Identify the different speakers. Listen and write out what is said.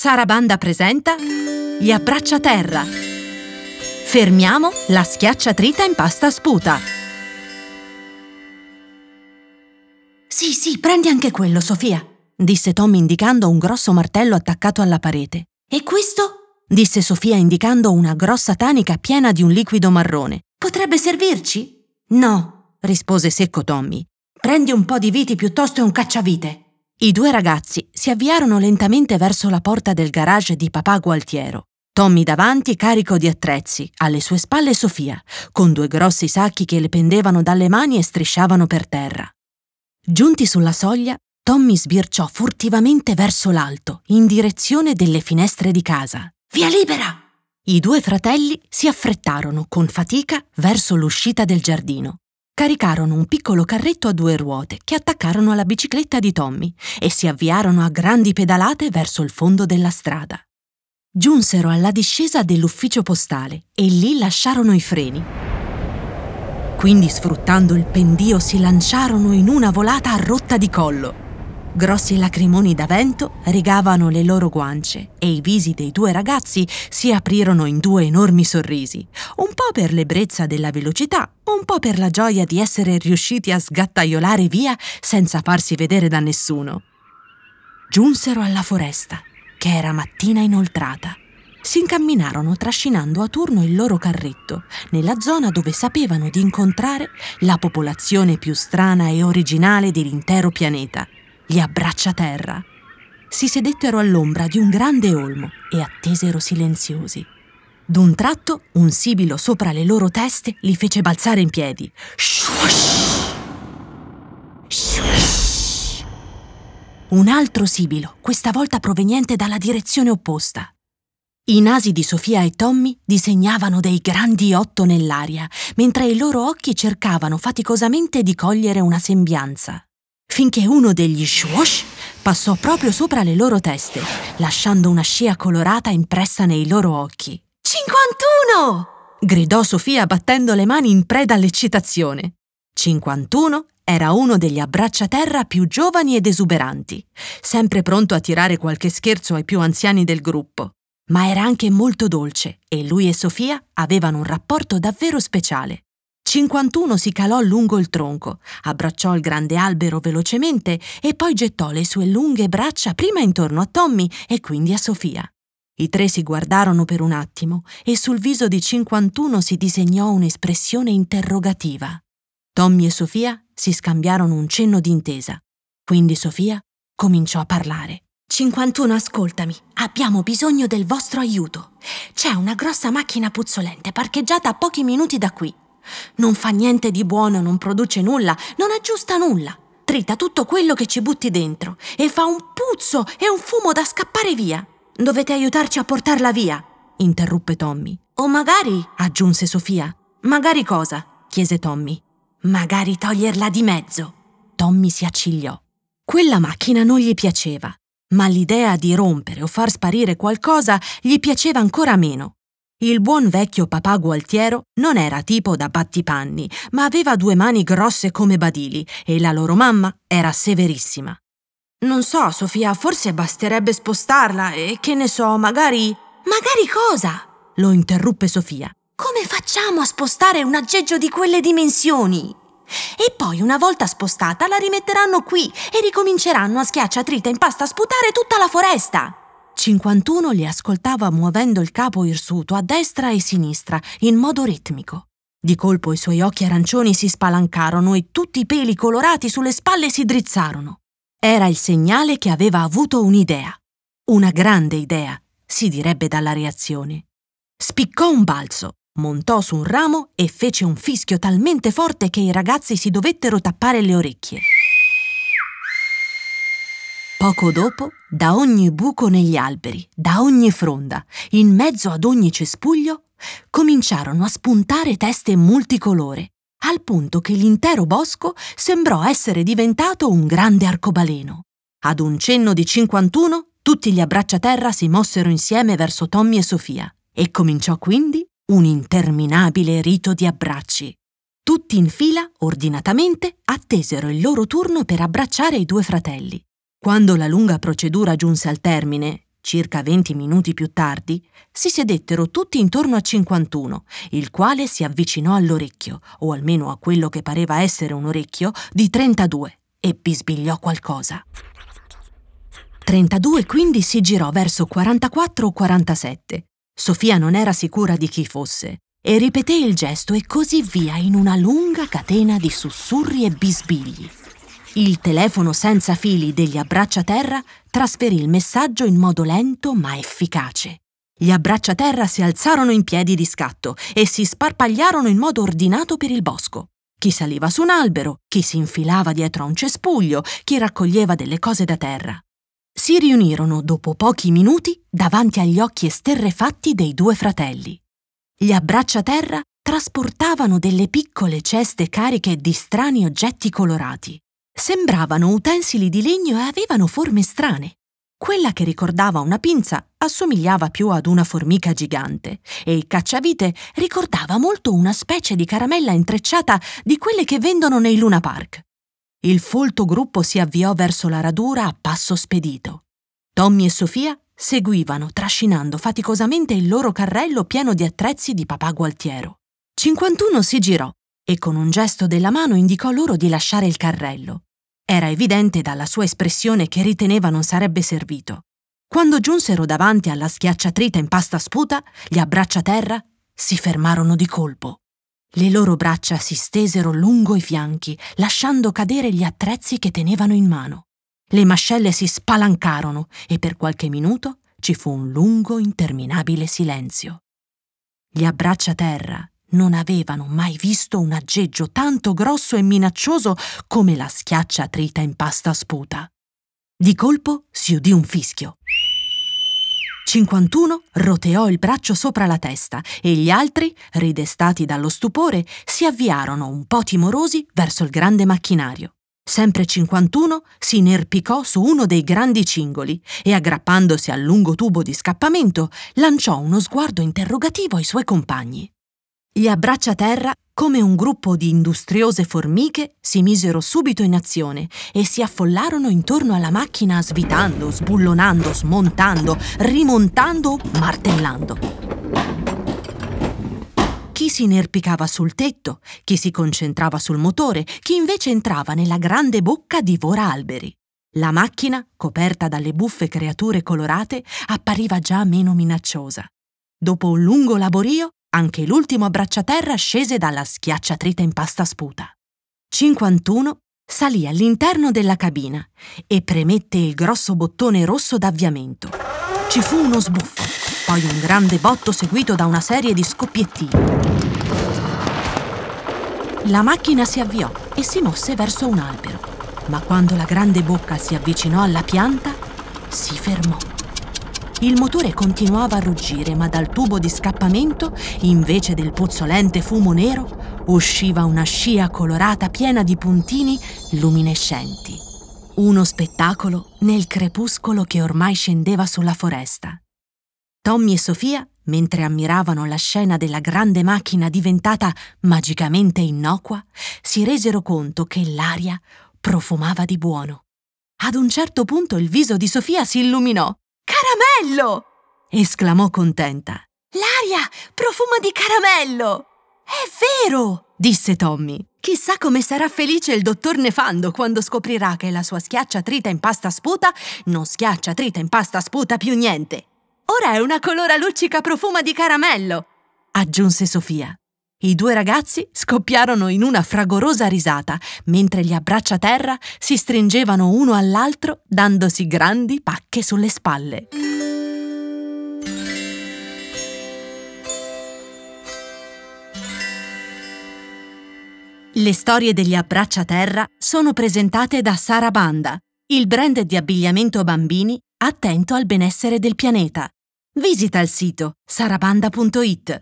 Speaker 1: Sarabanda presenta Gli abbracciaterra. Fermiamo la schiacciatrita in pasta sputa. Sì, sì, prendi anche quello, Sofia, disse Tom indicando un grosso martello attaccato alla parete. E questo? disse Sofia indicando una grossa tanica piena di un liquido marrone. Potrebbe servirci? No, rispose secco Tommy. Prendi un po' di viti piuttosto un cacciavite. I due ragazzi si avviarono lentamente verso la porta del garage di papà Gualtiero. Tommy davanti carico di attrezzi, alle sue spalle Sofia, con due grossi sacchi che le pendevano dalle mani e strisciavano per terra. Giunti sulla soglia, Tommy sbirciò furtivamente verso l'alto, in direzione delle finestre di casa. Via libera! I due fratelli si affrettarono con fatica verso l'uscita del giardino. Caricarono un piccolo carretto a due ruote che attaccarono alla bicicletta di Tommy e si avviarono a grandi pedalate verso il fondo della strada. Giunsero alla discesa dell'ufficio postale e lì lasciarono i freni. Quindi sfruttando il pendio si lanciarono in una volata a rotta di collo. Grossi lacrimoni da vento rigavano le loro guance e i visi dei due ragazzi si aprirono in due enormi sorrisi, un po' per l'ebbrezza della velocità, un po' per la gioia di essere riusciti a sgattaiolare via senza farsi vedere da nessuno. Giunsero alla foresta, che era mattina inoltrata. Si incamminarono trascinando a turno il loro carretto, nella zona dove sapevano di incontrare la popolazione più strana e originale dell'intero pianeta – gli abbracciaterra. Si sedettero all'ombra di un grande olmo e attesero silenziosi. D'un tratto, un sibilo sopra le loro teste li fece balzare in piedi. Shush! Un altro sibilo, questa volta proveniente dalla direzione opposta. I nasi di Sofia e Tommy disegnavano dei grandi otto nell'aria, mentre i loro occhi cercavano faticosamente di cogliere una sembianza finché uno degli swoosh passò proprio sopra le loro teste, lasciando una scia colorata impressa nei loro occhi. 51! gridò Sofia battendo le mani in preda all'eccitazione. 51 era uno degli abbracciaterra più giovani ed esuberanti, sempre pronto a tirare qualche scherzo ai più anziani del gruppo. Ma era anche molto dolce e lui e Sofia avevano un rapporto davvero speciale. 51 si calò lungo il tronco, abbracciò il grande albero velocemente e poi gettò le sue lunghe braccia prima intorno a Tommy e quindi a Sofia. I tre si guardarono per un attimo e sul viso di 51 si disegnò un'espressione interrogativa. Tommy e Sofia si scambiarono un cenno d'intesa. Quindi Sofia cominciò a parlare. 51, ascoltami, abbiamo bisogno del vostro aiuto. C'è una grossa macchina puzzolente parcheggiata a pochi minuti da qui. Non fa niente di buono, non produce nulla, non aggiusta nulla. Trita tutto quello che ci butti dentro e fa un puzzo e un fumo da scappare via. Dovete aiutarci a portarla via, interruppe Tommy. O magari, aggiunse Sofia. Magari cosa? chiese Tommy. Magari toglierla di mezzo. Tommy si accigliò. Quella macchina non gli piaceva, ma l'idea di rompere o far sparire qualcosa gli piaceva ancora meno. Il buon vecchio papà Gualtiero non era tipo da battipanni, ma aveva due mani grosse come badili e la loro mamma era severissima. Non so, Sofia, forse basterebbe spostarla e che ne so, magari... Magari cosa? lo interruppe Sofia. Come facciamo a spostare un aggeggio di quelle dimensioni? E poi, una volta spostata, la rimetteranno qui e ricominceranno a schiacciatrita in pasta a sputare tutta la foresta. 51 li ascoltava muovendo il capo irsuto a destra e sinistra in modo ritmico. Di colpo i suoi occhi arancioni si spalancarono e tutti i peli colorati sulle spalle si drizzarono. Era il segnale che aveva avuto un'idea. Una grande idea, si direbbe dalla reazione. Spiccò un balzo, montò su un ramo e fece un fischio talmente forte che i ragazzi si dovettero tappare le orecchie. Poco dopo, da ogni buco negli alberi, da ogni fronda, in mezzo ad ogni cespuglio, cominciarono a spuntare teste multicolore, al punto che l'intero bosco sembrò essere diventato un grande arcobaleno. Ad un cenno di 51, tutti gli abbracciaterra si mossero insieme verso Tommy e Sofia e cominciò quindi un interminabile rito di abbracci. Tutti in fila, ordinatamente, attesero il loro turno per abbracciare i due fratelli. Quando la lunga procedura giunse al termine circa 20 minuti più tardi, si sedettero tutti intorno a 51, il quale si avvicinò all'orecchio, o almeno a quello che pareva essere un orecchio, di 32 e bisbigliò qualcosa. 32 quindi si girò verso 44 o 47. Sofia non era sicura di chi fosse e ripeté il gesto e così via in una lunga catena di sussurri e bisbigli. Il telefono senza fili degli abbracciaterra trasferì il messaggio in modo lento ma efficace. Gli abbracciaterra si alzarono in piedi di scatto e si sparpagliarono in modo ordinato per il bosco. Chi saliva su un albero, chi si infilava dietro a un cespuglio, chi raccoglieva delle cose da terra. Si riunirono dopo pochi minuti davanti agli occhi esterrefatti dei due fratelli. Gli abbracciaterra trasportavano delle piccole ceste cariche di strani oggetti colorati. Sembravano utensili di legno e avevano forme strane. Quella che ricordava una pinza assomigliava più ad una formica gigante e il cacciavite ricordava molto una specie di caramella intrecciata di quelle che vendono nei Luna Park. Il folto gruppo si avviò verso la radura a passo spedito. Tommy e Sofia seguivano trascinando faticosamente il loro carrello pieno di attrezzi di papà Gualtiero. 51 si girò e con un gesto della mano indicò loro di lasciare il carrello. Era evidente dalla sua espressione che riteneva non sarebbe servito. Quando giunsero davanti alla schiacciatrita in pasta sputa, gli abbracciaterra si fermarono di colpo. Le loro braccia si stesero lungo i fianchi, lasciando cadere gli attrezzi che tenevano in mano. Le mascelle si spalancarono e per qualche minuto ci fu un lungo, interminabile silenzio. Gli abbracciaterra non avevano mai visto un aggeggio tanto grosso e minaccioso come la schiaccia trita in pasta sputa. Di colpo si udì un fischio. 51 roteò il braccio sopra la testa e gli altri, ridestati dallo stupore, si avviarono un po' timorosi verso il grande macchinario. Sempre 51 si inerpicò su uno dei grandi cingoli e, aggrappandosi al lungo tubo di scappamento, lanciò uno sguardo interrogativo ai suoi compagni. Gli abbracciaterra, come un gruppo di industriose formiche, si misero subito in azione e si affollarono intorno alla macchina svitando, sbullonando, smontando, rimontando, martellando. Chi si inerpicava sul tetto, chi si concentrava sul motore, chi invece entrava nella grande bocca divora alberi. La macchina, coperta dalle buffe creature colorate, appariva già meno minacciosa. Dopo un lungo laborio, anche l'ultimo abbracciaterra scese dalla schiacciatrita in pasta sputa. 51 salì all'interno della cabina e premette il grosso bottone rosso d'avviamento. Ci fu uno sbuffo, poi un grande botto seguito da una serie di scoppiettini. La macchina si avviò e si mosse verso un albero, ma quando la grande bocca si avvicinò alla pianta, si fermò. Il motore continuava a ruggire, ma dal tubo di scappamento, invece del puzzolente fumo nero, usciva una scia colorata piena di puntini luminescenti. Uno spettacolo nel crepuscolo che ormai scendeva sulla foresta. Tommy e Sofia, mentre ammiravano la scena della grande macchina diventata magicamente innocua, si resero conto che l'aria profumava di buono. Ad un certo punto il viso di Sofia si illuminò. Caramello! esclamò contenta. L'aria profuma di caramello! È vero! disse Tommy. Chissà come sarà felice il dottor Nefando quando scoprirà che la sua schiaccia trita in pasta sputa non schiaccia trita in pasta sputa più niente. Ora è una colora luccica profuma di caramello, aggiunse Sofia. I due ragazzi scoppiarono in una fragorosa risata, mentre gli abbracciaterra si stringevano uno all'altro dandosi grandi pacche sulle spalle. Le storie degli abbracciaterra sono presentate da Sara Banda, il brand di abbigliamento bambini attento al benessere del pianeta. Visita il sito sarabanda.it.